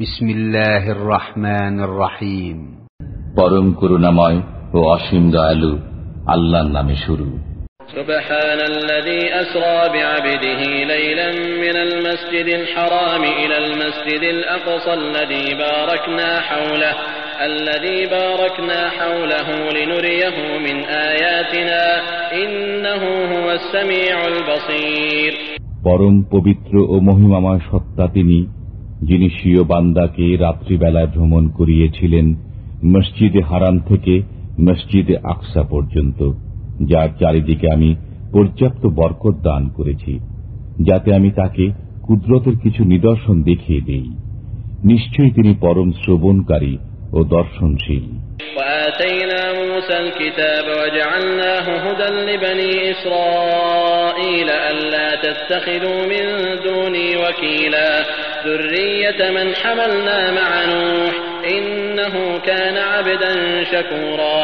بسم الله الرحمن الرحيم পরম করুণাময় ও অসীম দয়ালু আল্লাহর নামে শুরু سبحان الذي أسرى بعبده ليلا من المسجد الحرام إلى المسجد الأقصى الذي باركنا حوله الذي باركنا حوله لنريه من آياتنا إنه هو السميع البصير পরম পবিত্র ও মহিমাময় সত্তা তিনি যিনি স্বীয় বান্দাকে রাত্রিবেলায় ভ্রমণ করিয়েছিলেন মসজিদে হারাম থেকে মসজিদে আকসা পর্যন্ত, যার চারিদিকে আমি পর্যাপ্ত বরকত দান করেছি, যাতে আমি তাকে কুদরতের কিছু নিদর্শন দেখিয়ে দেই। নিশ্চয়ই তিনি পরম শ্রবণকারী ও দর্শনশীল। وآتينا موسى الكتاب وجعلناه هدى لبني إسرائيل ألا تتخذوا من دوني وكيلا ذرية من حملنا مع نوح إنه كان عبدا شكورا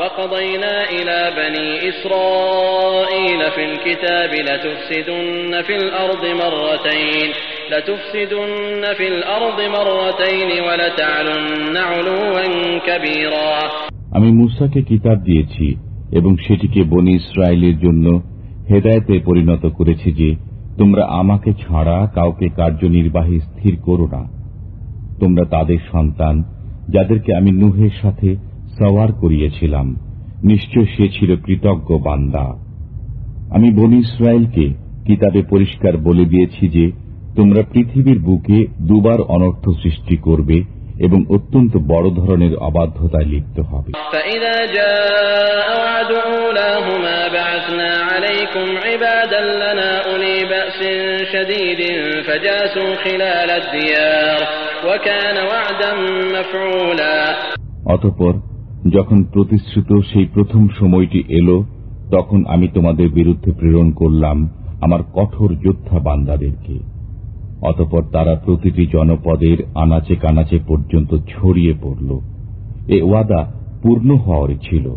وقضينا إلى بني إسرائيل في الكتاب لتفسدن في الأرض مرتين لتفسدن في الأرض مرتين ولتعلن علوا كبيرا আমি মুসাকে কিতাব দিয়েছি এবং সেটিকে বনি ইসরায়েলের জন্য হেদায়তে পরিণত করেছি যে তোমরা আমাকে ছাড়া কাউকে কার্যনির্বাহী স্থির করো না তোমরা তাদের সন্তান, যাদেরকে আমি নুহের সাথে সওয়ার করিয়েছিলাম। নিশ্চয় সে ছিল কৃতজ্ঞ বান্দা। আমি বনি ইসরায়েলকে কিতাবে পরিষ্কার বলে দিয়েছি যে, তোমরা পৃথিবীর বুকে দুবার অনর্থ সৃষ্টি করবে এবং অত্যন্ত বড় ধরনের অবাধ্যতায় লিপ্ত হবে। فإذا جاء وعد أولاهما بعثنا عليكم عبادا لنا أولي بأس شديد فجاسوا خلال الديار وكان وعدا مفعولا অতপর যখন প্রতিশ্রুত সেই প্রথম সময়টি এলো তখন আমি তোমাদের বিরুদ্ধে প্রেরণ করলাম আমার কঠোর যোদ্ধা বান্দাদেরকে অতপর তারা প্রতিটি জনপদের আনাচে কানাচে পর্যন্ত ছড়িয়ে পড়ল এ ওয়াদা পূর্ণ হওয়ার ছিল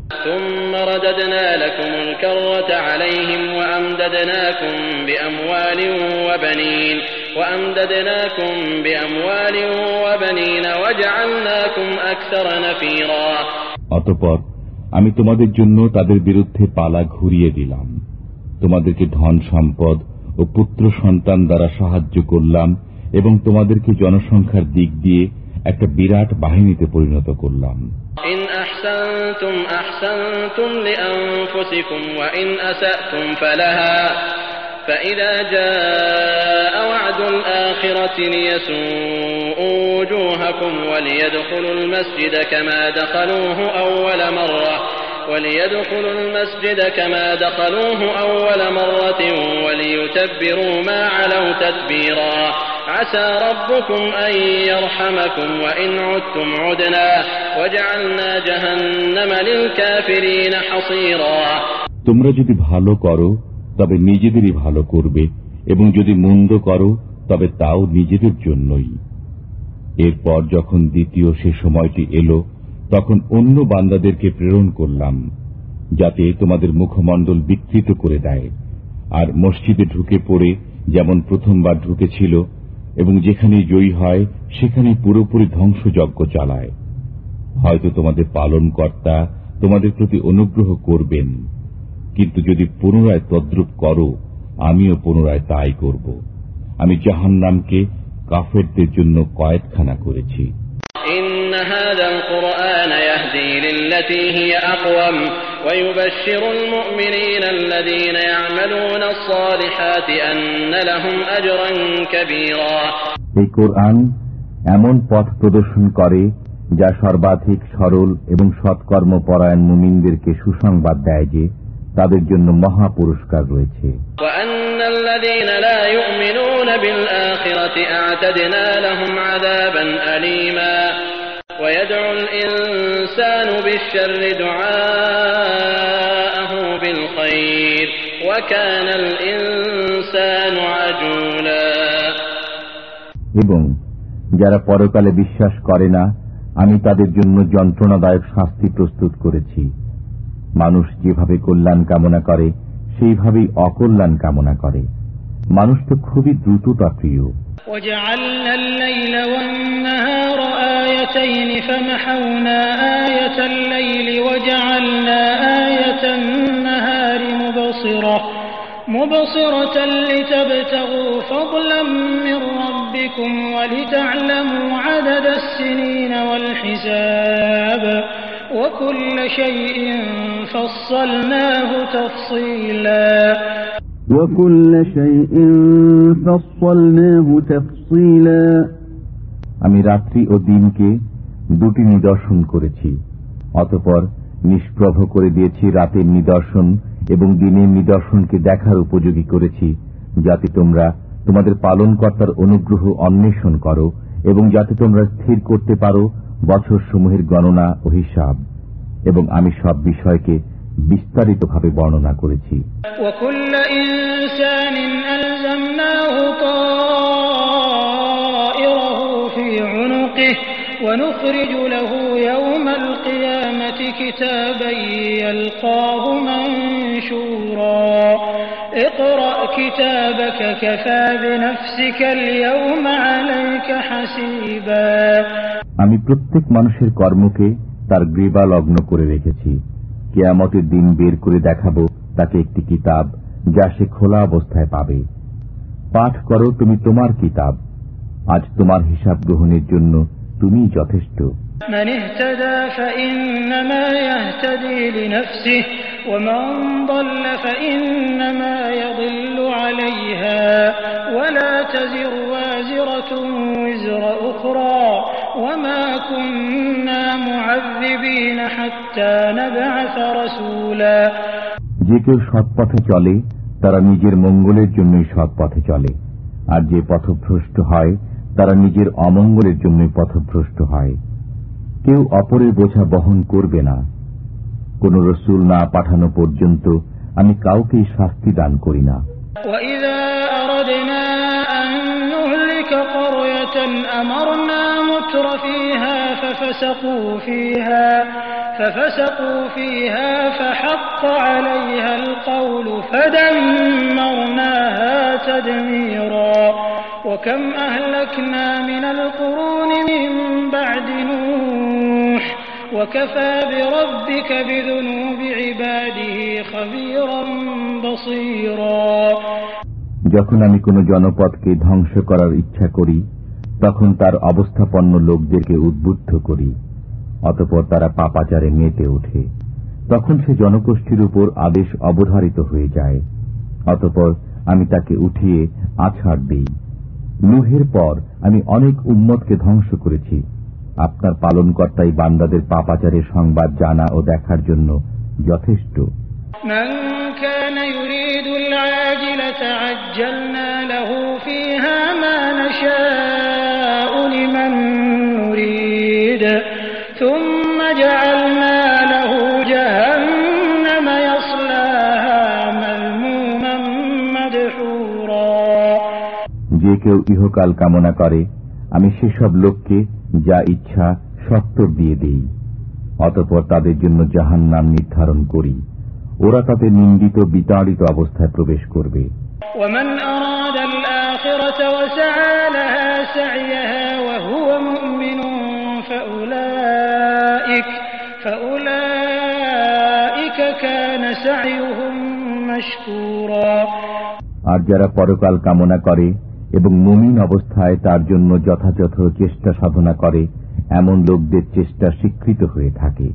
وأمددناكم بأموال وبنين وأمددناكم بأموال وبنين وجعلناكم أكثر نفيرا অতপর আমি তোমাদের জন্য তাদের বিরুদ্ধে পালা ঘুরিয়ে দিলাম তোমাদেরকে ধন সম্পদ ও পুত্র সন্তান দ্বারা সাহায্য করলাম এবং তোমাদেরকে জনসংখ্যার দিক দিয়ে একটা বিরাট বাহিনীতে পরিণত করলাম إن أحسنتم أحسنتم لأنفسكم وإن أسأتم فلها فإذا جاء وعد الآخرة ليسوءوا وجوهكم وليدخلوا المسجد كما دخلوه أول مرة وليدخلوا المسجد كما دخلوه أول مرة وليتبروا ما علوا تتبيرا عسى ربكم أن يرحمكم وإن عدتم عدنا وجعلنا جهنم للكافرين حصيرا তোমরা যদি ভালো করো তবে নিজেদেরই ভালো করবে এবং যদি মন্দ করো তবে তাও নিজেদের জন্যই এরপর যখন দ্বিতীয় সে সময়টি এলো তখন অন্য বান্দাদেরকে প্রেরণ করলাম, যাতে তোমাদের মুখমণ্ডল বিকৃত করে দেয়, আর মসজিদে ঢুকে পড়ে যেমন প্রথমবার ঢুকেছিল, এবং যেখানে জয়ী হয়, সেখানে পুরোপুরি ধ্বংসযজ্ঞ চালায়। হয়তো তোমাদের পালনকর্তা তোমাদের প্রতি অনুগ্রহ করবেন, কিন্তু যদি পুনরায় তদ্রুপ করো, আমিও পুনরায় তাই করব। আমি জাহান্নামকে কাফেরদের জন্য কয়েকখানা করেছি। للتي هي أقوم ويبشر المؤمنين الذين يعملون الصالحات أن لهم أجرا كبيرا এই কোরআন এমন পথ প্রদর্শন করে যা সর্বাধিক সরল এবং সৎকর্ম পরায়ণ মুমিনদেরকে সুসংবাদ দেয় যে তাদের জন্য মহা পুরস্কার রয়েছে وأن الذين لا يؤمنون بالآخرة أعتدنا لهم عذابا أليما ويدعو الإنسان بالشر دعاءه بالخير وكان الإنسان عجولا এবং যারা পরকালে বিশ্বাস করে না আমি তাদের জন্য যন্ত্রণাদায়ক শাস্তি প্রস্তুত করেছি মানুষ যেভাবে কল্যাণ কামনা করে সেইভাবেই অকল্যাণ কামনা করে মানুষ তো খুবই দ্রুততা প্রিয় آيتين فمحونا آية الليل وجعلنا آية النهار مبصرة مبصرة لتبتغوا فضلا من ربكم ولتعلموا عدد السنين والحساب وكل شيء فصلناه تفصيلا. وكل شيء فصلناه تفصيلا. আমি রাত্রি ও দিনকে দুটি নিদর্শন করেছি। অতপর নিষ্প্রভ করে দিয়েছি রাতের নিদর্শন এবং দিনের নিদর্শনকে দেখার উপযোগী করেছি, যাতে তোমরা তোমাদের পালনকর্তার অনুগ্রহ অন্বেষণ করো এবং যাতে তোমরা স্থির করতে পারো বছর সমূহের গণনা ও হিসাব। এবং আমি সব বিষয়কে বিস্তারিতভাবে বর্ণনা করেছি। عنقه ونخرج له يوم القيامة كتابا يلقاه منشورا اقرأ كتابك كفى بنفسك اليوم عليك حسيبا আমি প্রত্যেক মানুষের কর্মকে তার গ্রীবা লগ্ন করে রেখেছি কেয়ামতের দিন বের করে দেখাবো তাকে একটি কিতাব যা সে খোলা অবস্থায় পাবে পাঠ করো তুমি তোমার কিতাব আজ তোমার হিসাব গ্রহণের জন্য তুমি যথেষ্ট। যে কেউ সৎ পথে চলে তারা নিজের মঙ্গলের জন্যই সৎ পথে চলে। আর যে পথভ্রষ্ট হয় তারা নিজের অমঙ্গলের জন্যই পথভ্রষ্ট হয় কেউ অপরের বোঝা বহন করবে না কোন রসুল না পাঠানো পর্যন্ত আমি কাউকেই শাস্তি দান করি না وإذا أردنا أن نهلك قرية أمرنا متر فيها ففسقوا فيها ففسقوا فيها فحق عليها القول فدمرناها تدميرا وكم أهلكنا من القرون من بعد نوح وكفى بربك بذنوب عباده خبيرا بصيرا যখন আমি কোন জনপদকে ধ্বংস করার ইচ্ছা করি তখন তার অবস্থাপন্ন লোকদেরকে উদ্বুদ্ধ করি অতপর তারা পাপাচারে মেতে ওঠে তখন সে জনগোষ্ঠীর উপর আদেশ অবধারিত হয়ে যায় অতপর আমি তাকে উঠিয়ে আছাড় দিই নুহের পর আমি অনেক উম্মতকে ধ্বংস করেছি আপনার পালনকর্তাই বান্দাদের পাপাচারের সংবাদ জানা ও দেখার জন্য যথেষ্ট من كان কেউ ইহকাল কামনা করে আমি সেসব লোককে যা ইচ্ছা সত্তর দিয়ে দেই। অতপর তাদের জন্য জাহান নাম নির্ধারণ করি। ওরা তাতে নিন্দিত বিতাড়িত অবস্থায় প্রবেশ করবে। আর যারা পরকাল কামনা করে এবং মমিন অবস্থায় তার জন্য যথাযথ চেষ্টা সাধনা করে এমন লোকদের চেষ্টা স্বীকৃত হয়ে থাকে।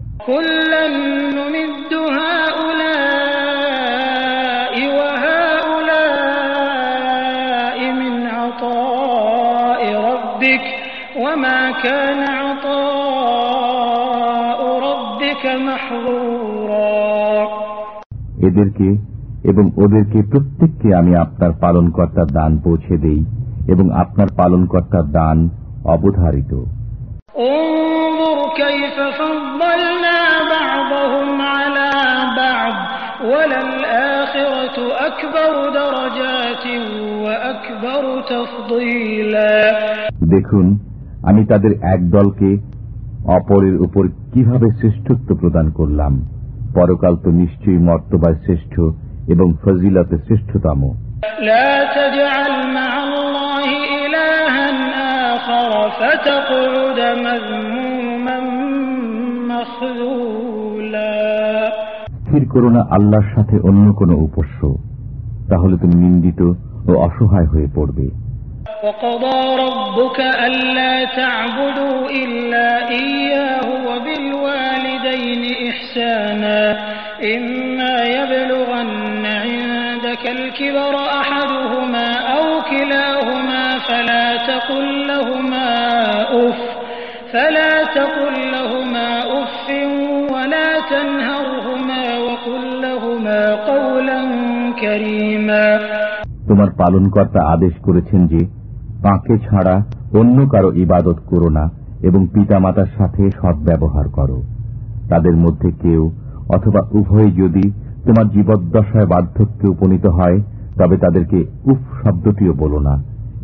এদেরকে এবং ওদেরকে প্রত্যেককে আমি আপনার পালনকর্তার দান পৌঁছে দেই এবং আপনার পালনকর্তার দান অবধারিত। দেখুন আমি তাদের এক দলকে অপরের উপর কীভাবে শ্রেষ্ঠত্ব প্রদান করলাম? পরকাল তো নিশ্চয়ই মর্তবায় শ্রেষ্ঠ এবং ফজিলতে শ্রেষ্ঠতম لا تجعل مع الله إلها آخر فتقعد مذموما مخذولا স্থির করো না আল্লাহর সাথে অন্য কোনো উপস্য তাহলে তুমি নিন্দিত ও অসহায় হয়ে পড়বে وقضى ربك ألا تعبدوا إلا إياه وبالوالدين إحسانا إما يبلغن عندك الكبر أحدهما أو كلاهما فلا تقل لهما أف فلا تقل لهما أف ولا تنهرهما وقل لهما قولا كريما তোমার পালনকর্তা আদেশ করেছেন যে তাঁকে ছাড়া অন্য কারো ইবাদত করো না এবং পিতামাতার সাথে সদ্ব্যবহার করো তাদের মধ্যে কেউ অথবা উভয় যদি তোমার জীবদ্দশায় বার্ধক্যে উপনীত হয় তবে তাদেরকে উফ শব্দটিও বলো না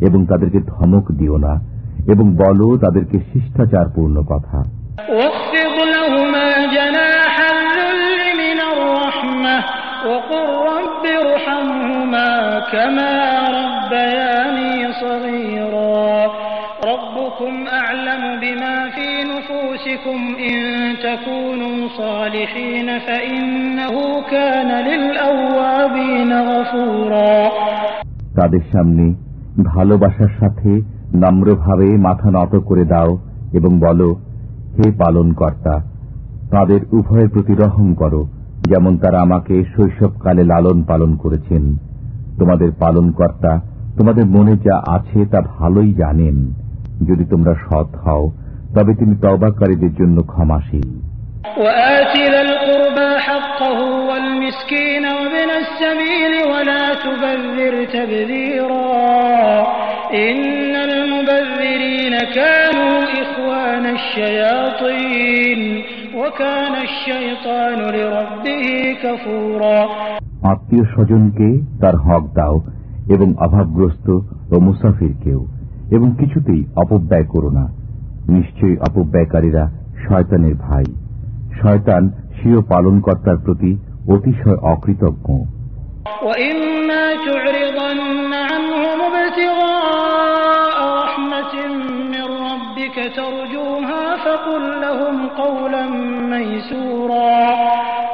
এবং তাদেরকে ধমক দিও না এবং বলো তাদেরকে শিষ্টাচারপূর্ণ কথা واخفض لهما جناح الذل من الرحمة وقل رب ارحمهما كما ربياني صغيرا ربكم أعلم بما في نفوسكم إن تكونوا তাদের সামনে ভালোবাসার সাথে নম্রভাবে মাথা নত করে দাও এবং বলো, হে পালন কর্তা তাদের উভয়ের প্রতি রহম করো, যেমন তারা আমাকে শৈশবকালে লালন পালন করেছেন। তোমাদের পালন কর্তা তোমাদের মনে যা আছে তা ভালোই জানেন। যদি তোমরা সৎ হও, তবে তিনি তবাকারীদের জন্য ক্ষমাসীন وآت ذا القربى حقه والمسكين وابن السبيل ولا تبذر تبذيرا إن المبذرين كانوا إخوان الشياطين وكان الشيطان لربه كفورا আত্মীয় স্বজনকে তার হক দাও এবং অভাবগ্রস্ত ও মুসাফিরকেও এবং কিছুতেই অপব্যয় করো না নিশ্চয়ই অপব্যয়কারীরা শয়তানের ভাই শয়তান স্বীয় পালনকর্তার প্রতি অতিশয় অকৃতজ্ঞ وإما تعرضن عنهم ابتغاء رحمة من ربك ترجوها فقل لهم قولا ميسورا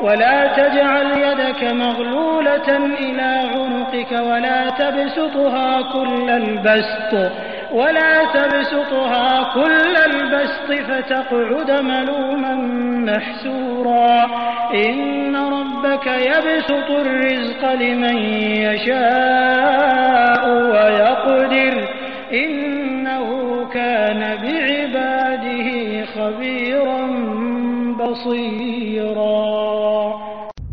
ولا تجعل يدك مغلولة إلى عنقك ولا تبسطها كل البسط ولا تبسطها كل البسط فتقعد ملوما محسورا إن ربك يبسط الرزق لمن يشاء ويقدر إنه كان بعباده خبيرا بصيرا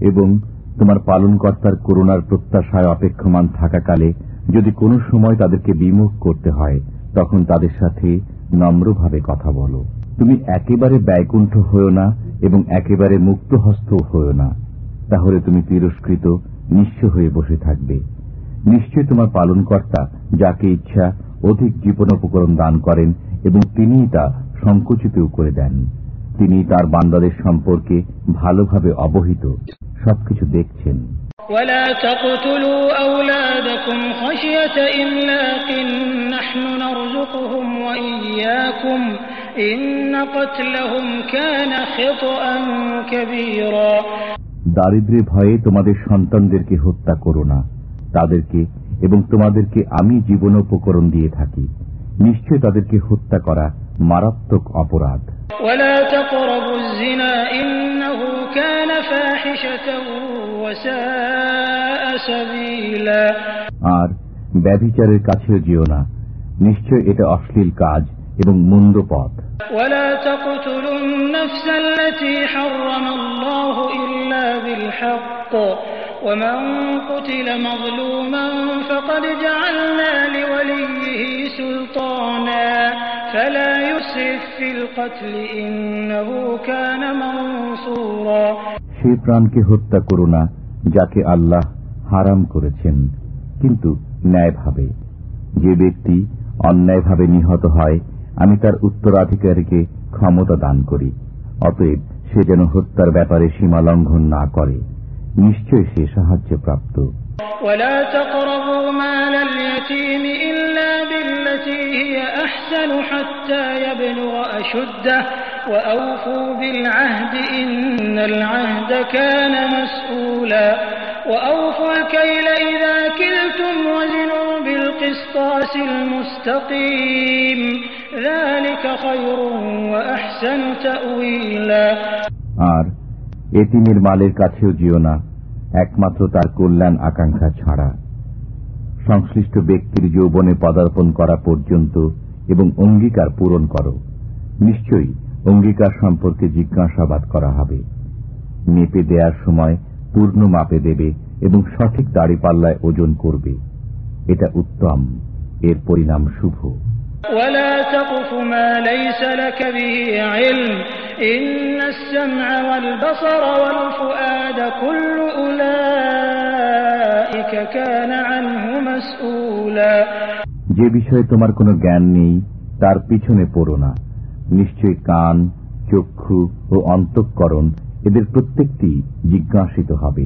এবং তোমার পালনকর্তার করুণার প্রত্যাশায় অপেক্ষমান থাকাকালে যদি কোনো সময় তাদেরকে বিমুখ করতে হয় তখন তাদের সাথে নম্রভাবে কথা বলো তুমি একেবারে ব্যয়কুণ্ঠ হও না এবং একেবারে মুক্ত হস্ত হও না তাহলে তুমি তিরস্কৃত নিঃস্ব হয়ে বসে থাকবে নিশ্চয় তোমার পালনকর্তা যাকে ইচ্ছা অধিক জীবনোপকরণ দান করেন এবং তিনিই তা সংকুচিতও করে দেন তিনি তার বান্দাদের সম্পর্কে ভালোভাবে অবহিত সবকিছু দেখছেন ولا تقتلوا أولادكم خشية إملاق نحن نرزقهم وإياكم إن قتلهم كان خطأ كبيرا দারিদ্র্যে ভয়ে তোমাদের সন্তানদেরকে হত্যা করো না তাদেরকে এবং তোমাদেরকে আমি জীবনোপকরণ দিয়ে থাকি নিশ্চয় তাদেরকে হত্যা করা মারাত্মক অপরাধ ولا تقربوا الزنا إنه كان فاحشة وساء سبيلا আর ব্যভিচারের কাছেও যেও না নিশ্চয় এটা অশ্লীল কাজ এবং মন্দ পথ ولا تقتلوا النفس التي حرم الله إلا بالحق ومن قتل مظلوما فقد جعلنا لوليه سلطانا فلا يسرف في القتل إنه كان منصورا সে প্রাণকে হত্যা করো না যাকে আল্লাহ হারাম করেছেন কিন্তু ন্যায়ভাবে যে ব্যক্তি অন্যায়ভাবে নিহত হয় আমি তার উত্তরাধিকারীকে ক্ষমতা দান করি অতএব সে যেন হত্যার ব্যাপারে সীমা লঙ্ঘন না করে নিশ্চয় সে সাহায্য প্রাপ্ত ولا تقربوا مال اليتيم إلا بالتي بالتي هي أحسن حتى يبلغ أشده وأوفوا بالعهد إن العهد كان مسؤولا وأوفوا الكيل إذا كلتم وزنوا بالقسطاس المستقيم ذلك خير وأحسن تأويلا আর এতিমের মালের কাছেও যেও না একমাত্র তার কল্যাণ আকাঙ্ক্ষা ছাড়া সংশ্লিষ্ট ব্যক্তির যৌবনে পদার্পণ করা পর্যন্ত এবং অঙ্গীকার পূরণ করো নিশ্চয়ই অঙ্গীকার সম্পর্কে জিজ্ঞাসাবাদ করা হবে মেপে দেওয়ার সময় পূর্ণ মাপে দেবে এবং সঠিক দাড়িপাল্লায় ওজন করবে। এটা উত্তম। এর পরিণাম শুভ। যে বিষয়ে তোমার কোনো জ্ঞান নেই তার পিছনে পড়ো না। নিশ্চয় কান চক্ষু ও অন্তঃকরণ এদের প্রত্যেকটি জিজ্ঞাসিত হবে।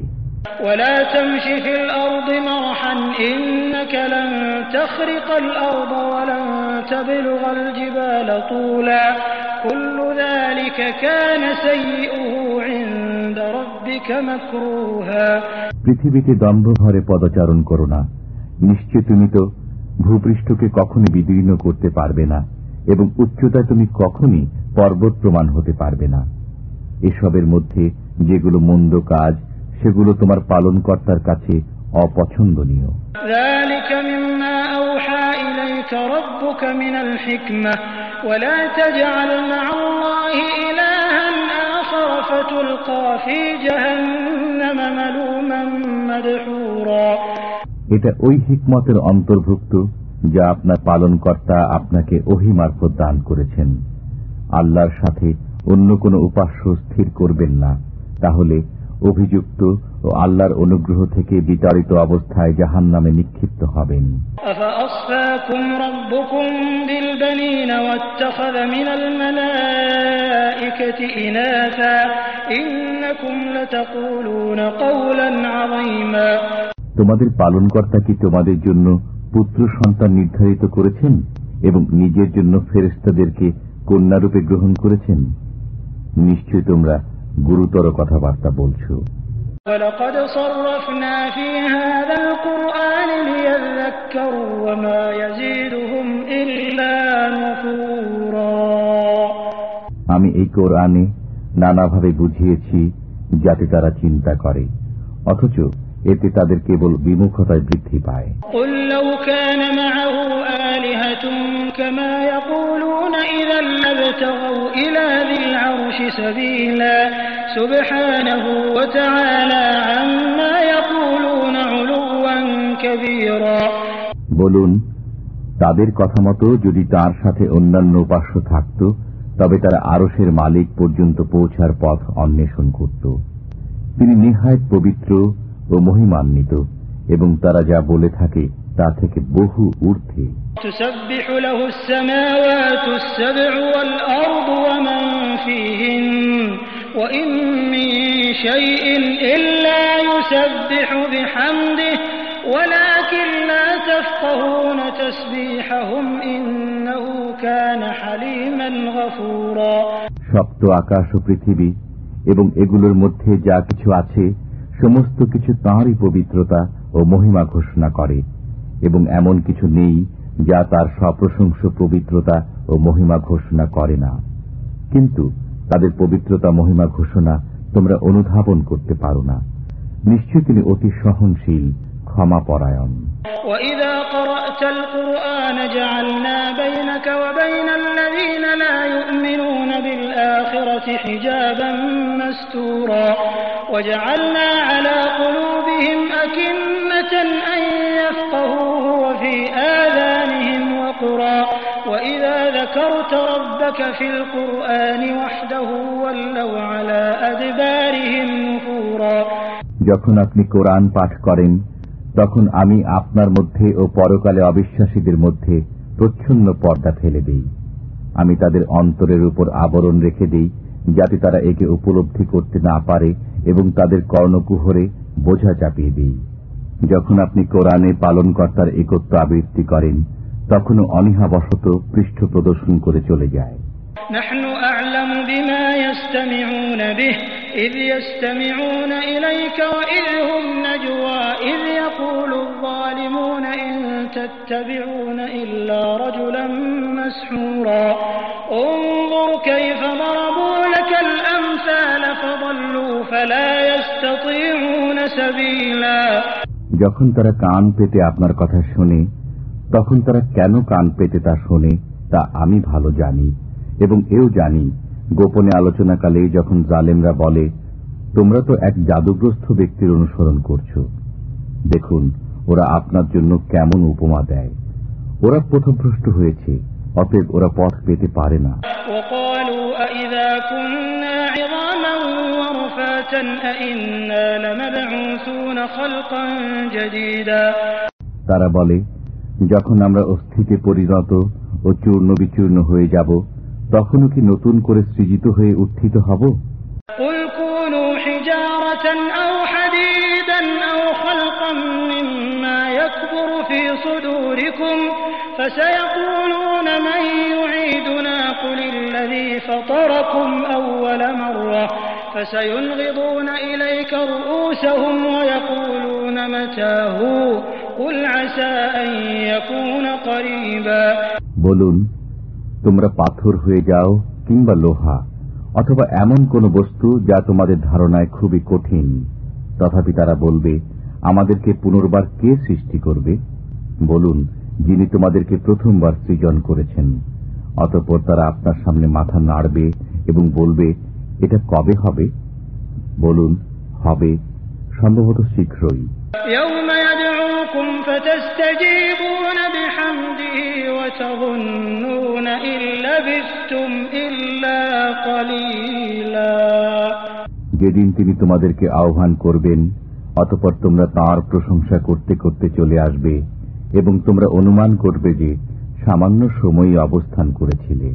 পৃথিবীতে দম্ভভরে পদচারণ করো না। নিশ্চয় তুমি তো ভূপৃষ্ঠকে কখনই বিদীর্ণ করতে পারবে না এবং উচ্চতায় তুমি কখনই পর্বত প্রমাণ হতে পারবে না। এসবের মধ্যে যেগুলো মন্দ কাজ সেগুলো তোমার পালনকর্তার কাছে অপছন্দনীয়। এটা ওই হিকমতের অন্তর্ভুক্ত যা আপনার পালনকর্তা আপনাকে অহিমার্ফত দান করেছেন। আল্লাহর সাথে অন্য কোন উপাস্য স্থির করবেন না। তাহলে অভিযুক্ত ও আল্লাহর অনুগ্রহ থেকে বিতাড়িত অবস্থায় জাহান নামে নিক্ষিপ্ত হবেন। তোমাদের পালনকর্তা কি তোমাদের জন্য পুত্র সন্তান নির্ধারিত করেছেন এবং নিজের জন্য ফেরেস্তাদেরকে কন্যারূপে গ্রহণ করেছেন? নিশ্চয় তোমরা গুরুতর কথাবার্তা বলছ। আমি এই কোরআনে নানাভাবে বুঝিয়েছি যাতে তারা চিন্তা করে অথচ এতে তাদের কেবল বিমুখতায় বৃদ্ধি পায়। قل لو كان معه آلهة كما يقولون إذا لابتغوا إلى ذي العرش سبيلا سبحانه وتعالى عما يقولون علوا كبيرا বলুন তাদের কথা মতো যদি তার সাথে অন্যান্য উপাস্য থাকত তবে তারা আরসের মালিক পর্যন্ত পৌঁছার পথ অন্বেষণ করত তিনি নিহায়ত পবিত্র ও মহিমান্বিত এবং তারা যা বলে থাকে তা থেকে বহু ঊর্ধ্বে। সপ্ত আকাশ ও পৃথিবী এবং এগুলোর মধ্যে যা কিছু আছে সমস্ত কিছু তাঁরই পবিত্রতা ও মহিমা ঘোষণা করে। এবং এমন কিছু নেই যা তার সপ্রশংস পবিত্রতা ও মহিমা ঘোষণা করে না কিন্তু তাদের পবিত্রতা মহিমা ঘোষণা তোমরা অনুধাবন করতে পারো না নিশ্চয় তিনি অতি সহনশীল ক্ষমাপরায়ণ وإذا قرأت القرآن جعلنا যখন আপনি কোরআন পাঠ করেন, তখন আমি আপনার মধ্যে ও পরকালে অবিশ্বাসীদের মধ্যে প্রচ্ছন্ন পর্দা ফেলে দেই। আমি তাদের অন্তরের উপর আবরণ রেখে দেই, যাতে তারা একে উপলব্ধি করতে না পারে এবং তাদের কর্ণকুহরে বোঝা চাপিয়ে দিই। যখন আপনি কোরআনে পালনকর্তার একত্র আবৃত্তি করেন তখনও অনীহাবশত পৃষ্ঠ প্রদর্শন করে চলে যায় نحن أعلم بما يستمعون به إذ يستمعون إليك وإذ هم نجوى إذ يقول الظالمون إن تتبعون إلا رجلا مسحورا انظر كيف ضربوا لك الأمثال فضلوا فلا يستطيعون سبيلا যখন তারা কান পেতে আপনার কথা শোনে তখন তারা কেন কান পেতে তা শোনে তা আমি ভালো জানি এবং এও জানি গোপনে আলোচনাকালে যখন জালেমরা বলে তোমরা তো এক জাদুগ্রস্ত ব্যক্তির অনুসরণ করছ। দেখুন ওরা আপনার জন্য কেমন উপমা দেয়। ওরা পথভ্রষ্ট হয়েছে অতএব ওরা পথ পেতে পারে না। তারা বলে যখন আমরা অস্থিতে পরিণত ও চূর্ণ বিচূর্ণ হয়ে যাব তখনও কি নতুন করে সৃজিত হয়ে উত্থিত হব قل كونوا حجارة أو حديدا أو خلقا مما يكبر في صدوركم فسيقولون من يعيدنا قل الذي فطركم أول مرة فسينغضون إليك رؤوسهم ويقولون متاه বলুন তোমরা পাথর হয়ে যাও কিংবা লোহা অথবা এমন কোন বস্তু যা তোমাদের ধারণায় খুবই কঠিন। তথাপি তারা বলবে আমাদেরকে পুনর্বার কে সৃষ্টি করবে? বলুন যিনি তোমাদেরকে প্রথমবার সৃজন করেছেন। অতপর তারা আপনার সামনে মাথা নাড়বে এবং বলবে এটা কবে হবে? বলুন হবে সম্ভবত শীঘ্রই। يدعوكم فتستجيبون بحمده وتظنون إن لبثتم إلا قليلا যেদিন তিনি তোমাদেরকে আহ্বান করবেন অতপর তোমরা তাঁর প্রশংসা করতে করতে চলে আসবে এবং তোমরা অনুমান করবে যে সামান্য সময়ই অবস্থান করেছিলে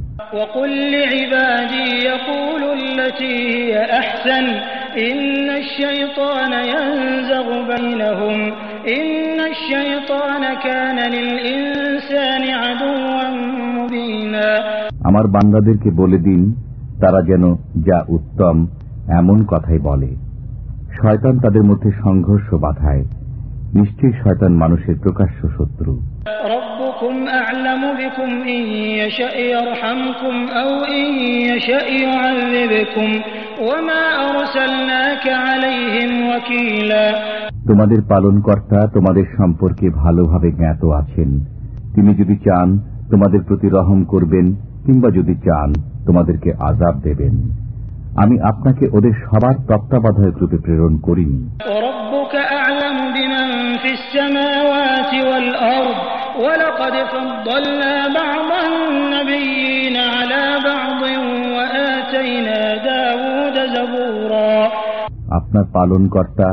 وقل لعبادي يقولوا التي هي أحسن إن الشيطان ينزغ بينهم إن الشيطان كان للإنسان عدوا مبينا আমার বান্দাদেরকে বলে দিন তারা যেন যা উত্তম এমন কথাই বলে শয়তান তাদের মধ্যে সংঘর্ষ বাধায় নিশ্চয়ই শয়তান মানুষের প্রকাশ্য শত্রু। তোমাদের পালন কর্তা তোমাদের সম্পর্কে ভালোভাবে জ্ঞাত আছেন। তিনি যদি চান তোমাদের প্রতি রহম করবেন কিংবা যদি চান তোমাদেরকে আজাব দেবেন। আমি আপনাকে ওদের সবার তত্ত্বাবধায়ক রূপে প্রেরণ করিনি। في السماوات والأرض ولقد فضلنا بعض النبيين على بعض وآتينا داود زبورا আপনার পালনকর্তা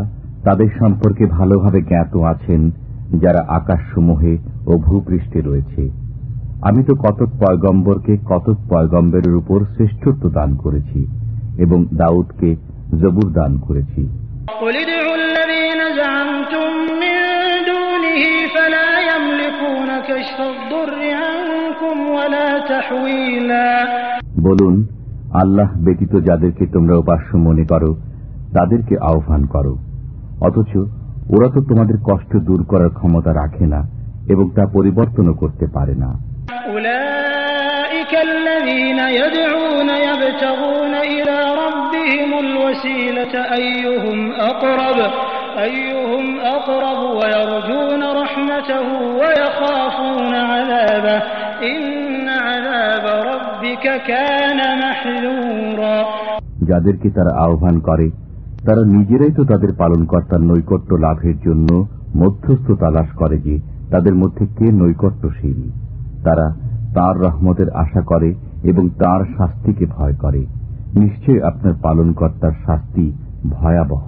তাদের সম্পর্কে ভালোভাবে জ্ঞাত আছেন যারা আকাশসমূহে ও ভূপৃষ্ঠে রয়েছে আমি তো কতক পয়গম্বরকে কতক পয়গম্বরের উপর শ্রেষ্ঠত্ব দান করেছি এবং দাউদকে জবুর দান করেছি فيه فلا يملكون كشف الضر عنكم ولا تحويلا. বলুন আল্লাহ ব্যতীত যাদেরকে তোমরা উপাস্য মনে করো তাদেরকে আহ্বান করো। অথচ ওরা তো তোমাদের কষ্ট দূর করার ক্ষমতা রাখে না এবং তা পরিবর্তনও করতে পারে না। উলা الذين يدعون يبتغون إلى ربهم الوسيلة أيهم أقرب أيهم أقرب ويرجون رحمته ويخافون عذابه إن عذاب ربك كان محذورا যাদেরকে তারা আহ্বান করে তারা নিজেরাই তো তাদের পালনকর্তার নৈকট্য লাভের জন্য মধ্যস্থ তালাশ করে যে তাদের মধ্যে কে নৈকট্যশীল তারা তার রহমতের আশা করে এবং তার শাস্তিকে ভয় করে নিশ্চয় আপনার পালনকর্তার শাস্তি ভয়াবহ।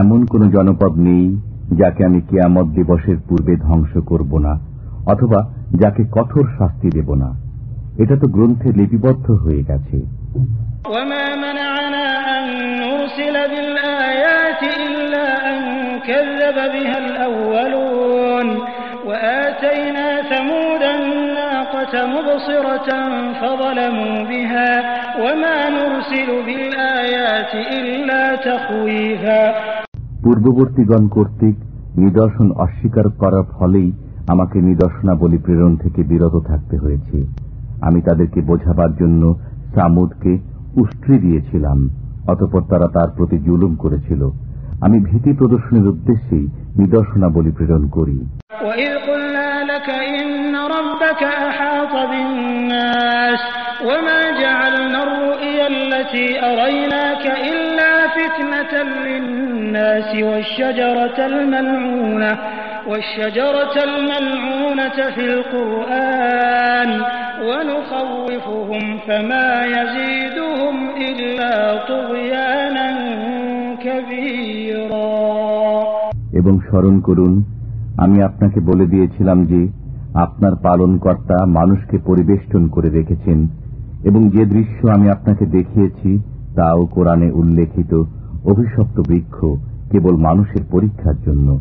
এমন কোন জনপদ নেই যাকে আমি কেয়ামত দিবসের পূর্বে ধ্বংস করব না অথবা যাকে কঠোর শাস্তি দেব না। এটা তো গ্রন্থে লিপিবদ্ধ হয়ে গেছে। وما منعنا أن نرسل بالآيات إلا أن كذب بها الأولون وآتينا ثمود الناقة مبصرة فظلموا بها وما نرسل بالآيات إلا تخويفا পূর্ববর্তীগণ কর্তৃক নিদর্শন অস্বীকার করার ফলেই আমাকে নিদর্শনাবলী প্রেরণ থেকে বিরত থাকতে হয়েছে আমি তাদেরকে বোঝাবার জন্য সামুদকে উষ্ট্রি দিয়েছিলাম, অতপর তারা তার প্রতি জুলুম করেছিল। আমি ভীতি প্রদর্শনের উদ্দেশ্যেই নিদর্শনাবলী প্রেরণ করি। অতপর قلنا لك إن ربك أحاط بالناس وما جعلنا الرؤيا التي أريناك إلا فتنة للناس والشجرة الملعونة والشجرة الملعونة في القرآن ونخوفهم فما يزيدهم إلا طغيانا كبيرا এবং স্মরণ করুন আমি আপনাকে বলে দিয়েছিলাম যে আপনার পালনকর্তা মানুষকে পরিবেষ্টন করে রেখেছেন এবং যে দৃশ্য আমি আপনাকে দেখিয়েছি তাও কোরআনে উল্লেখিত অভিশপ্ত বৃক্ষ কেবল মানুষের পরীক্ষার জন্য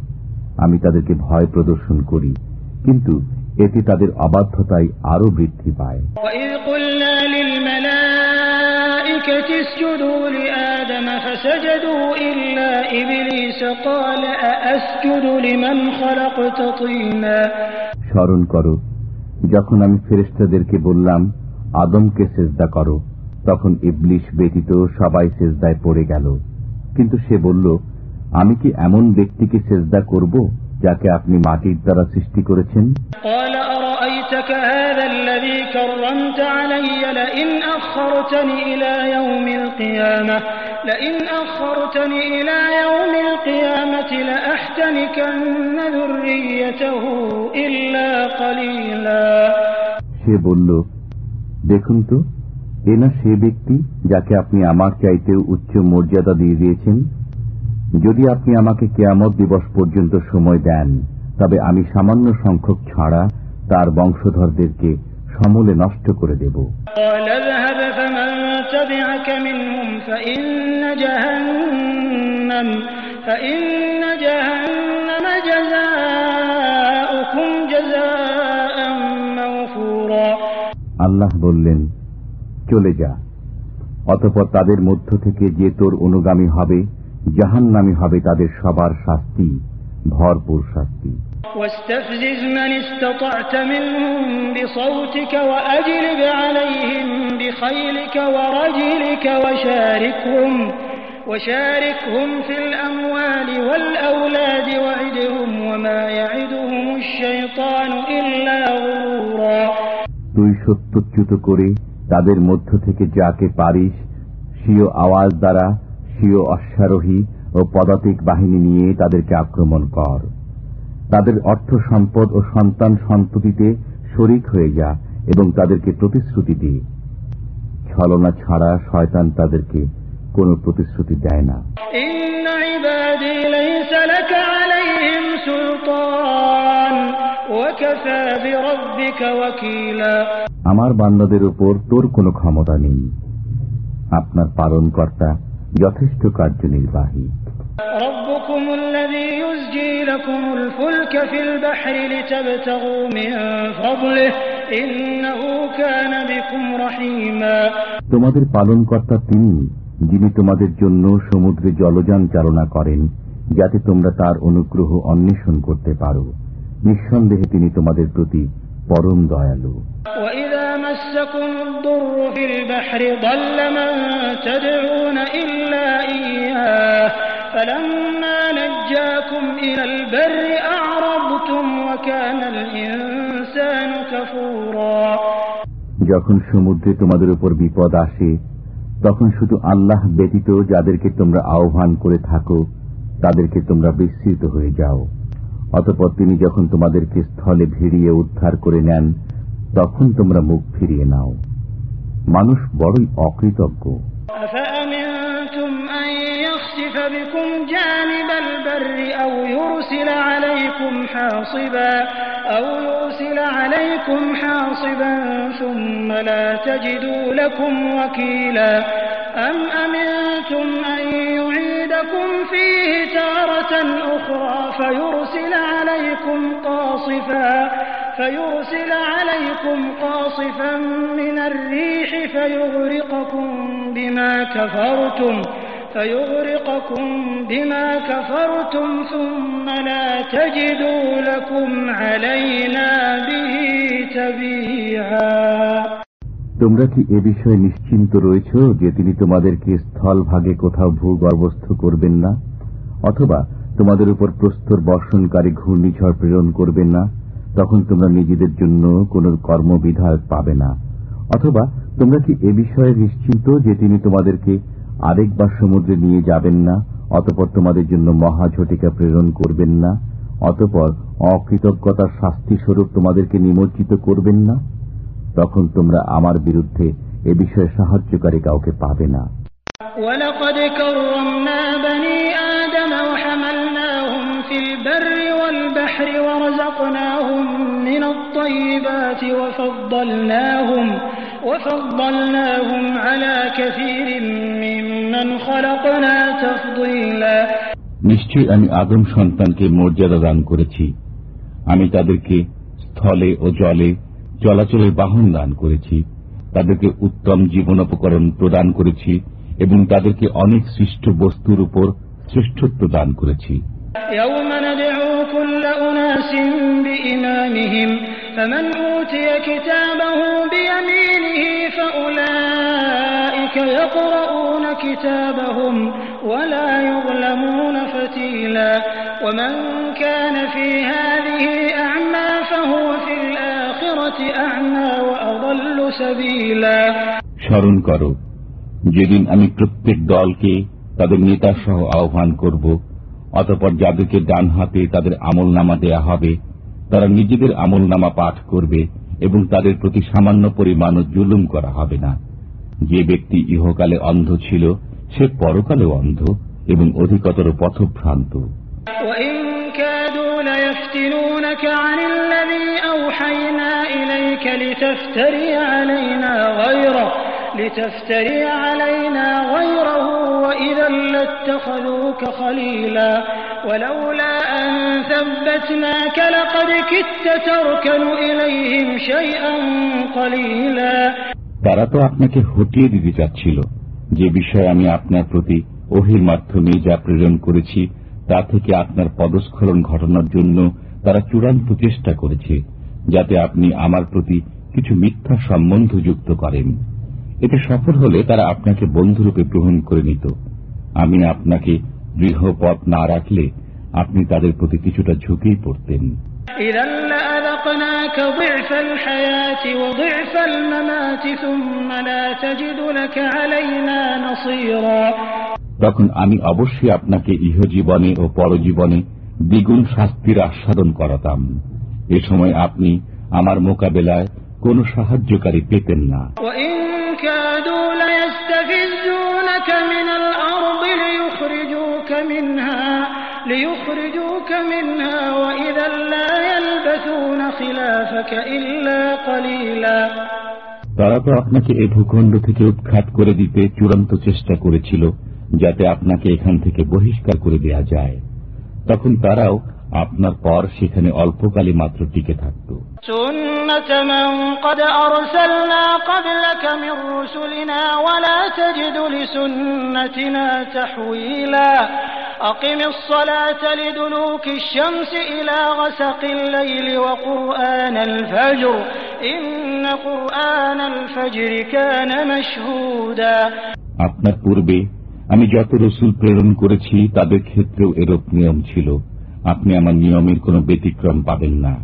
আমি তাদেরকে ভয় প্রদর্শন করি কিন্তু এতে তাদের অবাধ্যতাই আরও বৃদ্ধি পায়। স্মরণ করো যখন আমি ফেরেস্তাদেরকে বললাম আদমকে সেজদা করো তখন ইবলিশ ব্যতীত সবাই সেজদায় পড়ে গেল। কিন্তু সে বলল আমি কি এমন ব্যক্তিকে সেজদা করব যাকে আপনি মাটির দ্বারা সৃষ্টি করেছেন? সে বলল দেখুন তো এ না সে ব্যক্তি যাকে আপনি আমার চাইতে উচ্চ মর্যাদা দিয়ে দিয়েছেন? যদি আপনি আমাকে কেয়ামত দিবস পর্যন্ত সময় দেন তবে আমি সামান্য সংখ্যক ছাড়া তার বংশধরদেরকে সমূলে নষ্ট করে দেব। আল্লাহ বললেন চলে যা। অতপর তাদের মধ্য থেকে যে তোর অনুগামী হবে জাহান্নামী হবে তাদের সবার শাস্তি ভরপুর শাস্তি واستفزز من استطعت منهم بصوتك وأجلب عليهم بخيلك ورجلك وشاركهم وشاركهم في الأموال والأولاد وعدهم وما يعدهم الشيطان إلا غرورا তুই সত্যচ্যুত করে তাদের মধ্য থেকে যাকে পারিস স্বীয় আওয়াজ দ্বারা প্রিয় অশ্বারোহী ও পদাতিক বাহিনী নিয়ে তাদেরকে আক্রমণ কর। তাদের অর্থ সম্পদ ও সন্তান সন্ততিতে শরিক হয়ে যা এবং তাদেরকে প্রতিশ্রুতি দি। ছলনা ছাড়া শয়তান তাদেরকে কোন প্রতিশ্রুতি দেয় না। আমার বান্দাদের উপর তোর কোনো ক্ষমতা নেই। আপনার পালন কর্তা যথেষ্ট কার্যনির্বাহী ربكم الذي يزجي لكم الفلك في البحر لتبتغوا من فضله إنه كان بكم رحيما তোমাদের পালনকর্তা তিনি যিনি তোমাদের জন্য সমুদ্রে জলযান চালনা করেন যাতে তোমরা তার অনুগ্রহ অন্বেষণ করতে পারো নিঃসন্দেহে তিনি তোমাদের প্রতি পরম দয়ালু। যখন সমুদ্রে তোমাদের উপর বিপদ আসে তখন শুধু আল্লাহ ব্যতীত যাদেরকে তোমরা আহ্বান করে থাকো তাদেরকে তোমরা বিস্তৃত হয়ে যাও। অতপর তিনি যখন তোমাদেরকে স্থলে ভিড়িয়ে উদ্ধার করে নেন তখন তোমরা মুখ ফিরিয়ে নাও মানুষ বড়ই অকৃতজ্ঞ أفأمنتم أن يخسف يخسف بكم جانب البر أو يرسل عليكم حاصبا أو يرسل عليكم حاصبا ثم لا تجدوا لكم وكيلا أم أمنتم أن يعيدكم فيه تارة أخرى فيرسل عليكم قاصفا فيرسل عليكم قاصفا من الريح فيغرقكم بما كفرتم فيغرقكم بما كفرتم ثم لا تجدوا لكم علينا به تبيعا. তোমরা কি এ বিষয়ে নিশ্চিন্ত রয়েছ যে তিনি তোমাদেরকে স্থল ভাগে কোথাও ভূগর্ভস্থ করবেন না? অথবা তোমাদের উপর প্রস্তর বর্ষণকারী ঘূর্ণিঝড় প্রেরণ করবেন না? তখন তোমরা নিজেদের জন্য কোন কর্মবিধায়ক পাবে না। অথবা তোমরা কি এ বিষয়ে নিশ্চিন্ত যে তিনি তোমাদেরকে আরেকবার সমুদ্রে নিয়ে যাবেন না, অতপর তোমাদের জন্য মহাঝটিকা প্রেরণ করবেন না, অতপর অকৃতজ্ঞতার শাস্তি স্বরূপ তোমাদেরকে নিমজ্জিত করবেন না? তখন তোমরা আমার বিরুদ্ধে এ বিষয়ে সাহায্যকারী কাউকে পাবে না। আমি আদম সন্তানকে মর্যাদা দান করেছি। আমি তাদেরকে স্থলে ও জলে চলাচলের বাহন দান করেছি তাদেরকে উত্তম জীবনোপকরণ প্রদান করেছি এবং তাদেরকে অনেক সৃষ্ট বস্তুর উপর শ্রেষ্ঠত্ব দান করেছি يوم ندعو كل أناس بإمامهم فمن أوتي كتابه بيمينه فأولئك يقرؤون كتابهم ولا يظلمون فتيلا ومن كان في هذه স্মরণ করো যেদিন আমি প্রত্যেক দলকে তাদের নেতা সহ আহ্বান করব অতপর যাদেরকে ডান হাতে তাদের আমল নামা দেয়া হবে তারা নিজেদের আমল নামা পাঠ করবে এবং তাদের প্রতি সামান্য পরিমাণ জুলুম করা হবে না যে ব্যক্তি ইহকালে অন্ধ ছিল সে পরকালেও অন্ধ এবং অধিকতর পথভ্রান্ত وإن كادوا ليفتنونك عن الذي أوحينا إليك لتفتري علينا غيره لتفتري علينا غيره وإذا لاتخذوك خليلا ولولا أن ثبتناك لقد كدت تركن إليهم شيئا قليلا তারা তো আপনাকে হটিয়ে দিতে চাচ্ছিল যে বিষয়ে আমি আপনার প্রতি ওহির মাধ্যমে যা প্রেরণ করেছি তা থেকে আপনার পদস্খলন ঘটানোর জন্য তারা চূড়ান্ত চেষ্টা করেছে যাতে আপনি আমার প্রতি কিছু মিথ্যা সম্বন্ধ যুক্ত করেন। এতে সফল হলে তারা আপনাকে বন্ধুরূপে গ্রহণ করে নিত। আমি আপনাকে দৃঢ় পথ না রাখলে আপনি তাদের প্রতি কিছুটা ঝুঁকেই পড়তেন। তখন আমি অবশ্যই আপনাকে ইহজীবনে ও পরজীবনে দ্বিগুণ শাস্তির আস্বাদন করাতাম। এ সময় আপনি আমার মোকাবেলায় কোন সাহায্যকারী পেতেন না। তারা তো আপনাকে এই ভূখণ্ড থেকে উৎখাত করে দিতে চূড়ান্ত চেষ্টা করেছিল যাতে আপনাকে এখান থেকে বহিষ্কার করে দেয়া যায়। তখন তারাও আপনার পর সেখানে অল্পকালে মাত্র টিকে থাকত। আপনার পূর্বে আমি যত রসুল প্রেরণ করেছি তাদের ক্ষেত্রেও এরূপ নিয়ম ছিল। আপনি আমার নিয়মের কোনো ব্যতিক্রম পাবেন না।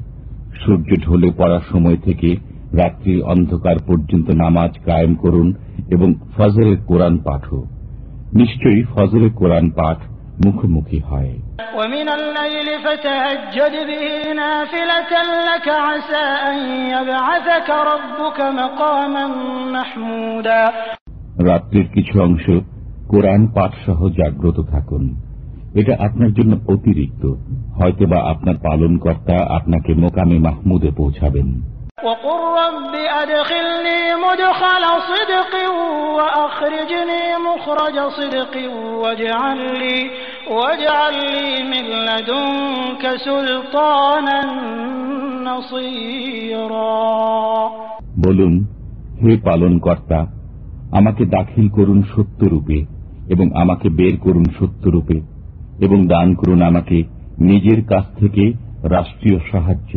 সূর্য ঢলে পড়ার সময় থেকে রাত্রির অন্ধকার পর্যন্ত নামাজ কায়েম করুন এবং ফজরের কোরআন পাঠ। নিশ্চয়ই ফজরের কোরআন পাঠ মুখোমুখি হয়। রাত্রির কিছু অংশ কোরআন পাঠ সহ জাগ্রত থাকুন। এটা আপনার জন্য অতিরিক্ত। হয়তো বা আপনার পালনকর্তা আপনাকে মোকামে মাহমুদে পৌঁছাবেন। বলুন হে পালন কর্তা আমাকে দাখিল করুন সত্যরূপে এবং আমাকে বের করুন সত্যরূপে। এবং দান করুন আমাকে নিজের কাছ থেকে রাষ্ট্রীয় সাহায্য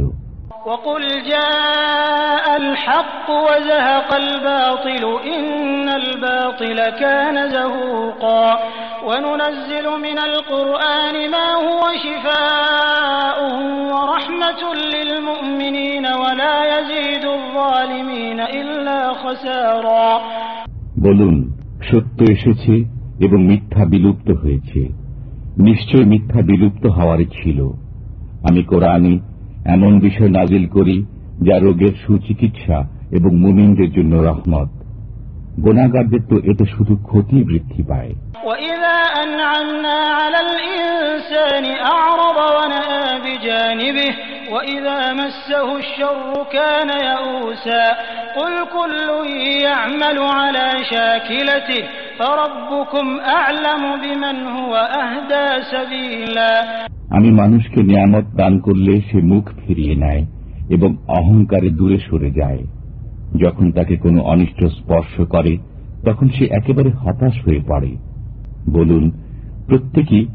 وقل جاء الحق وزهق الباطل إن الباطل كان زهوقا وننزل من القرآن ما هو شفاء ورحمة للمؤمنين ولا يزيد الظالمين إلا خسارا বলুন সত্য এসেছে এবং মিথ্যা বিলুপ্ত হয়েছে নিশ্চয় মিথ্যা বিলুপ্ত হওয়ারই ছিল আমি কোরআনে এমন বিষয় নাজিল করি যা রোগের সুচিকিৎসা এবং মুমিনদের জন্য রহমত গোনাগারদের তো এতে শুধু ক্ষতি বৃদ্ধি পায় وإذا أنعمنا على الإنسان أعرض ونأى بجانبه وإذا مسه الشر كان يئوسا قل كل يعمل على شاكلته فربكم أعلم بمن هو أهدى سبيلا আমি মানুষকে নিয়ামত দান করলে সে মুখ ফিরিয়ে নেয় এবং অহংকারে দূরে সরে যায় যখন তাকে কোনো অনিষ্ট স্পর্শ করে তখন সে একেবারে হতাশ হয়ে পড়ে বলুন প্রত্যেকেই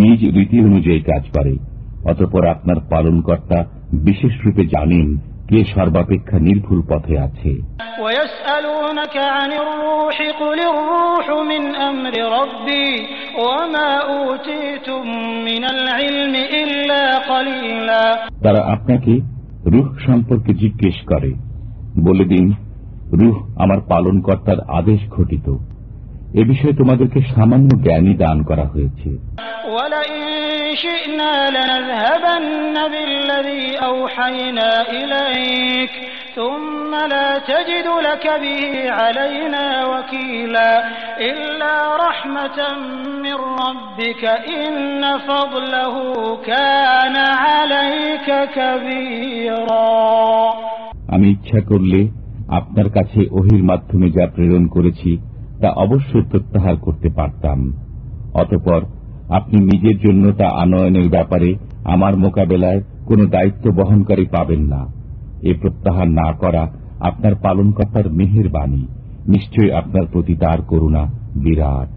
নিজ রীতি অনুযায়ী কাজ করে অতপর আপনার পালনকর্তা বিশেষ রূপে জানেন কে সর্বাপেক্ষা নির্ভুল পথে আছে। তারা আপনাকে রুহ সম্পর্কে জিজ্ঞেস করে বলে দিন রুহ আমার পালনকর্তার আদেশ ঘটিত। এ বিষয়ে তোমাদেরকে সামান্য জ্ঞানই দান করা হয়েছে। شئنا لنذهبن بالذي أوحينا إليك ثم لا تجد لك به علينا وكيلا إلا رحمة من ربك إن فضله كان عليك كبيرا আমি ইচ্ছা করলে আপনার কাছে ওহির মাধ্যমে যা প্রেরণ করেছি তা অবশ্যই প্রত্যাহার করতে পারতাম অতপর আপনি নিজের জন্য তা আনয়নের ব্যাপারে আমার মোকাবেলায় কোনো দায়িত্ব বহনকারী পাবেন না। এ প্রত্যাহার না করা আপনার পালনকর্তার মেহের বাণী নিশ্চয়ই আপনার প্রতি তার করুণা বিরাট।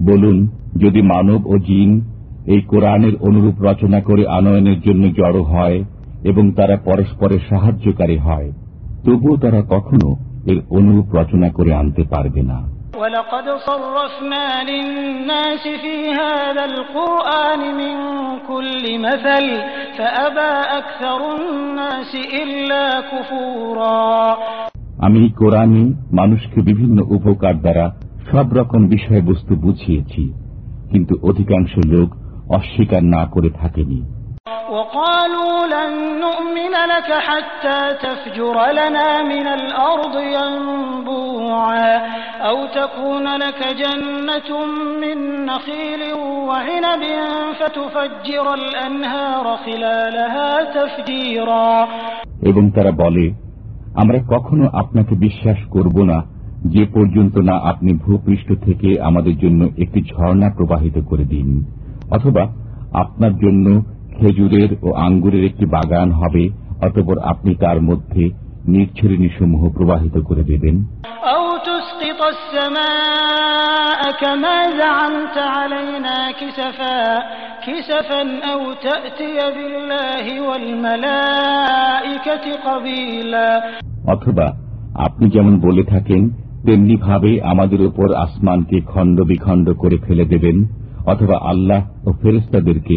বলুন যদি মানব ও জিন এই কোরআনের অনুরূপ রচনা করে আনয়নের জন্য জড়ো হয় এবং তারা পরস্পরের সাহায্যকারী হয় তবুও তারা কখনো এর অনুরূপ রচনা করে আনতে পারবে না ولقد صرفنا للناس في هذا القرآن من كل مثل فأبى أكثر الناس إلا كفورا আমি কোরআনে মানুষকে বিভিন্ন উপকার দ্বারা সব রকম বিষয়বস্তু বুঝিয়েছি কিন্তু অধিকাংশ লোক অস্বীকার না করে থাকেনি وقالوا لن نؤمن لك حتى تفجر لنا من الأرض ينبوعا أو تكون لك جنة من نخيل وعنب فتفجر الأنهار خلالها تفجيرا এবং তারা বলে আমরা কখনো আপনাকে বিশ্বাস করব না যে পর্যন্ত না আপনি ভূপৃষ্ঠ থেকে আমাদের জন্য একটি ঝর্ণা প্রবাহিত করে দিন অথবা আপনার জন্য খেজুরের ও আঙ্গুরের একটি বাগান হবে অতপর আপনি তার মধ্যে নির্ছরিণী সমূহ প্রবাহিত করে দেবেন। অথবা আপনি যেমন বলে থাকেন তেমনি ভাবে আমাদের উপর আসমানকে খণ্ড বিখণ্ড করে ফেলে দেবেন অথবা আল্লাহ ও ফেরেস্তাদেরকে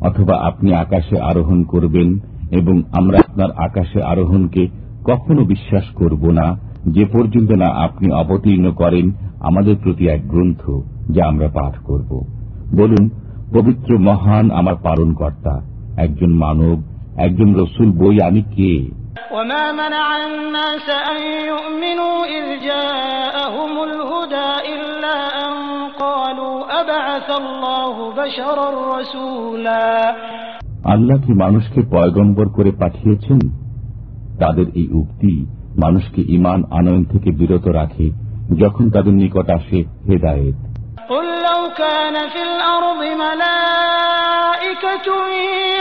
অথবা আপনি আকাশে আরোহণ করবেন এবং আমরা আপনার আকাশে আরোহণকে কখনো বিশ্বাস করব না যে পর্যন্ত না আপনি অবতীর্ণ করেন আমাদের প্রতি এক গ্রন্থ যা আমরা পাঠ করব বলুন পবিত্র মহান আমার পালন কর্তা একজন মানব একজন রসুল বই আমি কে وما منع الناس أن يؤمنوا إذ جاءهم الهدى إلا আল্লাহ কি মানুষকে পয়গম্বর করে পাঠিয়েছেন তাদের এই উক্তি মানুষকে ইমান আনয়ন থেকে বিরত রাখে যখন তাদের নিকট আসে হেদায়েত قل لو كان في الأرض ملائكة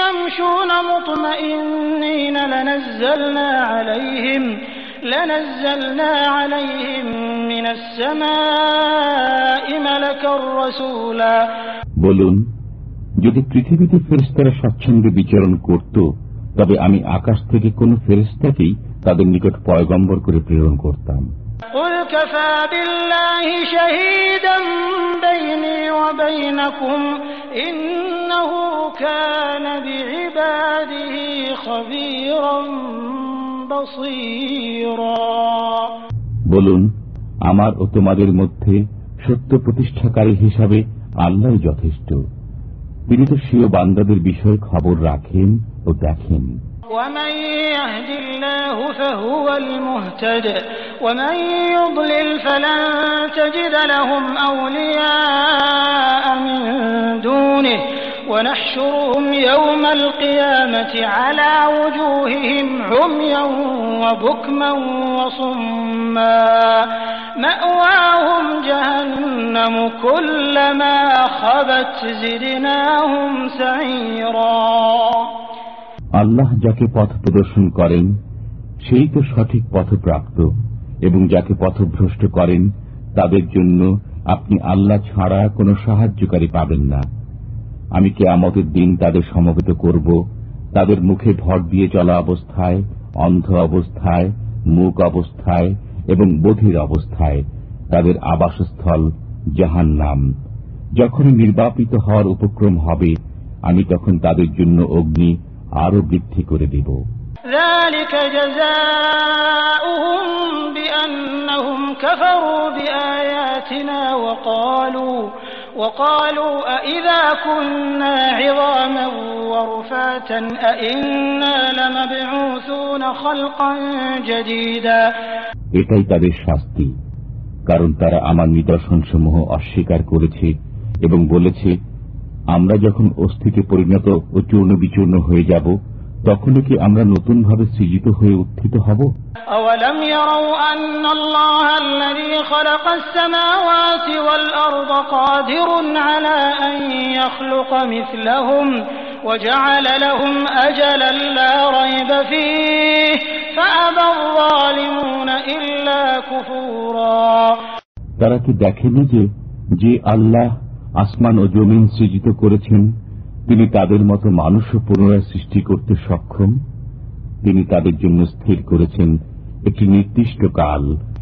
يمشون مطمئنين لنزلنا عليهم لنزلنا عليهم من السماء ملكا رسولا বলুন যদি পৃথিবীতে ফেরেস্তারা স্বচ্ছন্দে বিচরণ করত তবে আমি আকাশ থেকে কোন ফেরেস্তাকেই তাদের নিকট পয়গম্বর করে প্রেরণ করতাম قل كفى بالله شهيدا বলুন আমার ও তোমাদের মধ্যে সত্য প্রতিষ্ঠাকারী হিসাবে আল্লাহ যথেষ্ট তিনি তো স্বীয় বান্দাদের বিষয়ে খবর রাখেন ও দেখেন ومن يهد الله فهو المهتد ومن يضلل فلن تجد لهم أولياء من دونه ونحشرهم يوم القيامة على وجوههم عميا وبكما وصما مأواهم جهنم كلما خبت زدناهم سعيرا আল্লাহ যাকে পথ প্রদর্শন করেন সেই তো সঠিক পথপ্রাপ্ত এবং যাকে পথভ্রষ্ট করেন তাদের জন্য আপনি আল্লাহ ছাড়া কোনো সাহায্যকারী পাবেন না আমি কে আমাদের দিন তাদের সমবেত করব তাদের মুখে ভর দিয়ে চলা অবস্থায় অন্ধ অবস্থায় মুখ অবস্থায় এবং বধির অবস্থায় তাদের আবাসস্থল জাহান নাম যখন নির্বাপিত হওয়ার উপক্রম হবে আমি তখন তাদের জন্য অগ্নি আরো বৃদ্ধি করে দেব ذلك جزاؤهم بأنهم كفروا بآياتنا وقالوا وقالوا أئذا كنا عظاما ورفاتا أئنا لمبعوثون خلقا جديدا এটাই তাদের শাস্তি কারণ তারা আমার নিদর্শনসমূহ অস্বীকার করেছে এবং বলেছে আমরা যখন অস্থিতে পরিণত ও চূর্ণ বিচূর্ণ হয়ে যাব তখনও কি আমরা নতুনভাবে সৃজিত হয়ে উত্থিত হব أولم يروا أن الله الذي خلق السماوات والأرض قادر على أن يخلق مثلهم وجعل لهم أجلا لا ريب فيه فأبى الظالمون إلا كفورا তারা কি দেখেনি যে যে আল্লাহ আসমান ও জমিন সৃজিত করেছেন তিনি তাদের মতো মানুষও পুনরায় সৃষ্টি করতে সক্ষম তিনি তাদের জন্য স্থির করেছেন একটি নির্দিষ্ট কাল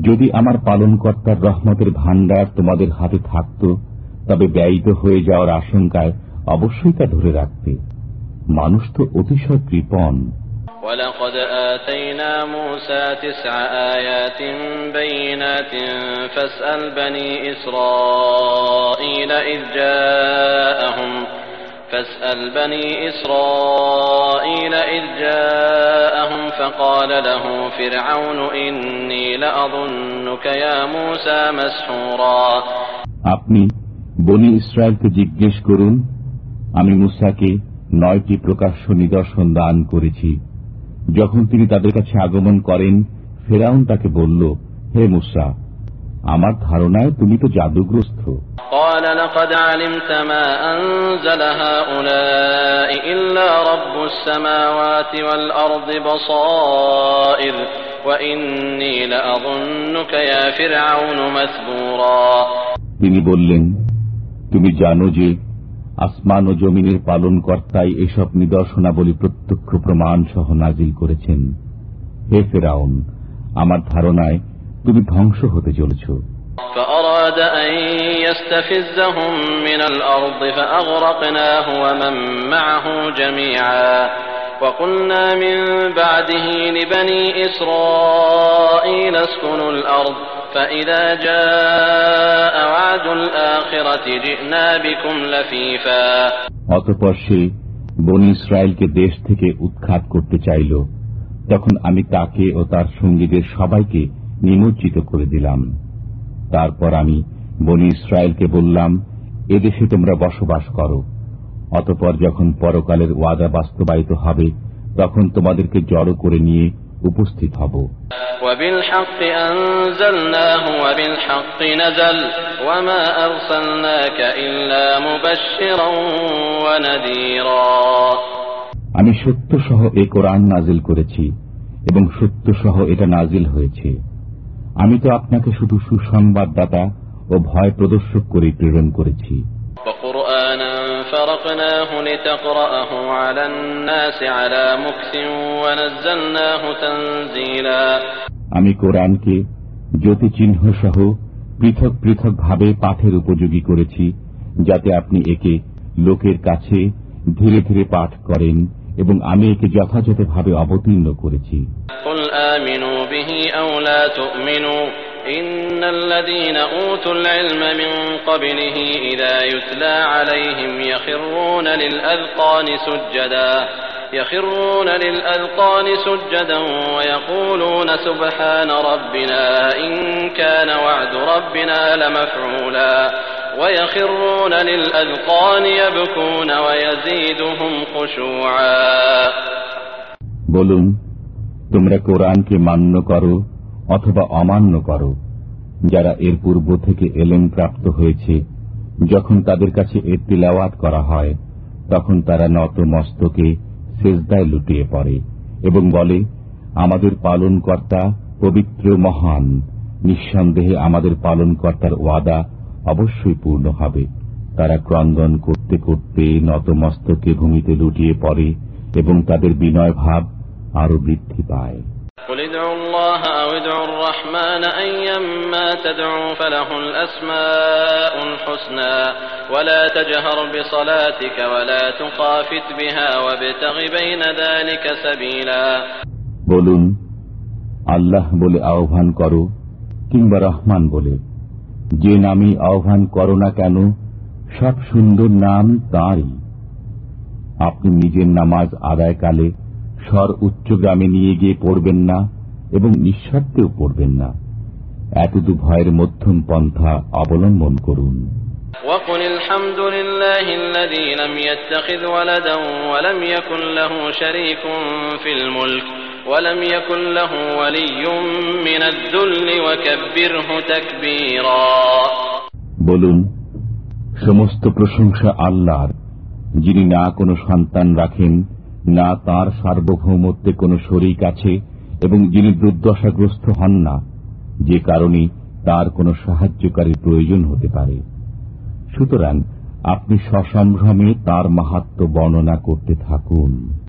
যদি আমার পালনকর্তার রহমতের ভান্ডার তোমাদের হাতে থাকত তবে ব্যয়িত হয়ে যাওয়ার আশঙ্কায় অবশ্যই তা ধরে রাখতে মানুষ তো অতিশয় কৃপণ ولقد آتينا موسى تسع آيات بينات فاسأل بني إسرائيل إذ جاءهم فاسأل بني إسرائيل إذ جاءهم فقال له فرعون إني لأظنك يا موسى مسحورا আপনি বনি ইসরায়েলকে জিজ্ঞেস করুন আমি মুসাকে নয়টি প্রকাশ্য নিদর্শন দান করেছি যখন তিনি তাদের কাছে আগমন করেন ফেরাউন তাকে বলল হে মুসা আমার ধারণায় তুমি তো জাদুগ্রস্ত। তিনি বললেন তুমি জানো যে আসমান ও জমিনের পালন কর্তাই এসব নিদর্শনাবলী প্রত্যক্ষ প্রমাণ সহ নাজিল করেছেন। হে ফেরাউন আমার ধারণায় তুমি ধ্বংস হতে চলেছ فأراد أن يستفزهم من الأرض فأغرقناه ومن معه جميعا وقلنا من بعده لبني إسرائيل اسكنوا الأرض فإذا جاء وعد الآخرة جئنا بكم لفيفا অতপর সে বনি ইসরায়েলকে দেশ থেকে উৎখাত করতে চাইল তখন আমি তাকে ও তার সঙ্গীদের সবাইকে নিমজ্জিত করে দিলাম। তারপর আমি বলি ইসরায়েলকে বললাম এদেশে তোমরা বসবাস করো। অতপর যখন পরকালের ওয়াদা বাস্তবায়িত হবে তখন তোমাদেরকে জড়ো করে নিয়ে উপস্থিত হব। আমি সত্য সহ এ কোরআন নাজিল করেছি এবং সত্য সহ এটা নাজিল হয়েছে। আমি তো আপনাকে শুধু সুসংবাদদাতা ও ভয় প্রদর্শক করে প্রেরণ করেছি। আমি কোরআনকে জ্যোতি চিহ্ন সহ পৃথক পৃথক ভাবে পাঠের উপযোগী করেছি যাতে আপনি একে লোকের কাছে ধীরে ধীরে পাঠ করেন এবং আমি একে যথাযথভাবে অবতীর্ণ করেছি। আমিনু به أو لا تؤمنوا إن الذين أوتوا العلم من قبله إذا يتلى عليهم يخرون للأذقان سجدا يخرون للأذقان سجدا ويقولون سبحان ربنا إن كان وعد ربنا لمفعولا ويخرون للأذقان يبكون ويزيدهم خشوعا. তোমরা কোরআনকে মান্য করো অথবা অমান্য করো। যারা এর পূর্ব থেকে এলেন প্রাপ্ত হয়েছে, যখন তাদের কাছে এর তিলাওয়াত করা হয়, তখন তারা নত মস্তকে সেজদায় লুটিয়ে পড়ে এবং বলে, আমাদের পালনকর্তা পবিত্র মহান। নিঃসন্দেহে আমাদের পালনকর্তার ওয়াদা অবশ্যই পূর্ণ হবে। তারা ক্রন্দন করতে করতে নতমস্তকে ভূমিতে লুটিয়ে পড়ে এবং তাদের বিনয় ভাব আরো বৃদ্ধি পায় قل ادعوا الله أو ادعوا الرحمن أيما تدعوا فله الأسماء الحسنى ولا تجهر بصلاتك ولا تخافت بها وابتغ بين ذلك سبيلا বলুন আল্লাহ বলে আহ্বান করো কিংবা রহমান বলে যে নামই আহ্বান করো না কেন সব সুন্দর নাম তাঁরই আপনি নিজের নামাজ আদায়কালে স্বর উচ্চগ্রামে নিয়ে গিয়ে পড়বেন না এবং নিঃস্বার্থেও পড়বেন না এতদু ভয়ের মধ্যম পন্থা অবলম্বন করুন وقل الحمد لله الذي لم يتخذ ولدا ولم يكن له شريك في الملك ولم يكن له ولي من الذل وكبره تكبيرا বলুন সমস্ত প্রশংসা আল্লাহর যিনি না কোনো সন্তান রাখেন না তার সার্বভৌমত্বে কোনো শরিক আছে এবং যিনি দুর্দশাগ্রস্ত হন না, যে কারণে তার কোনো সাহায্যকারী প্রয়োজন হতে পারে। সুতরাং আপনি সসম্ভ্রমে তার মাহাত্ম বর্ণনা করতে থাকুন।